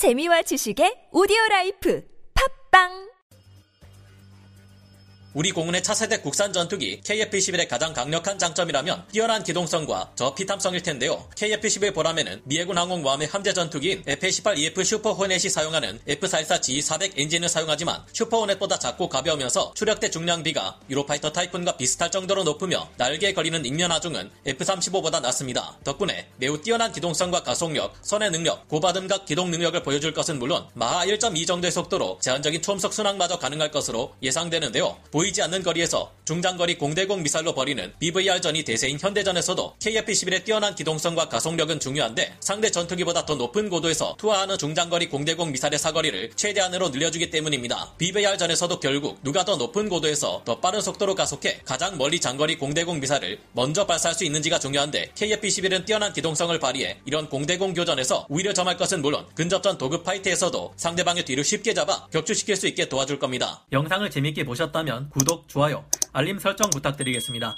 재미와 지식의 오디오 라이프. 팟빵 우리 공군의 차세대 국산 전투기 KF-21의 가장 강력한 장점이라면 뛰어난 기동성과 저피탐성일 텐데요. KF-21 보라매는 미해군 항공모함의 함재 전투기인 F-18EF 슈퍼 호넷이 사용하는 F-414G400 엔진을 사용하지만 슈퍼 호넷보다 작고 가벼우면서 추력대 중량비가 유로파이터 타이푼과 비슷할 정도로 높으며 날개에 걸리는 익면 하중은 F-35보다 낮습니다. 덕분에 매우 뛰어난 기동성과 가속력, 선회 능력, 고받음각 기동 능력을 보여줄 것은 물론 마하 1.2 정도의 속도로 제한적인 초음속 순항마저 가능할 것으로 예상되는데요. 보이지 않는 거리에서 중장거리 공대공 미사일로 벌이는 BVR전이 대세인 현대전에서도 KF-21의 뛰어난 기동성과 가속력은 중요한데 상대 전투기보다 더 높은 고도에서 투하하는 중장거리 공대공 미사일의 사거리를 최대한으로 늘려주기 때문입니다. BVR전에서도 결국 누가 더 높은 고도에서 더 빠른 속도로 가속해 가장 멀리 장거리 공대공 미사일을 먼저 발사할 수 있는지가 중요한데 KF-21은 뛰어난 기동성을 발휘해 이런 공대공 교전에서 우위를 점할 것은 물론 근접전 도급 파이트에서도 상대방의 뒤를 쉽게 잡아 격추시킬 수 있게 도와줄 겁니다. 영상을 재밌게 보셨다면 구독, 좋아요, 알림 설정 부탁드리겠습니다.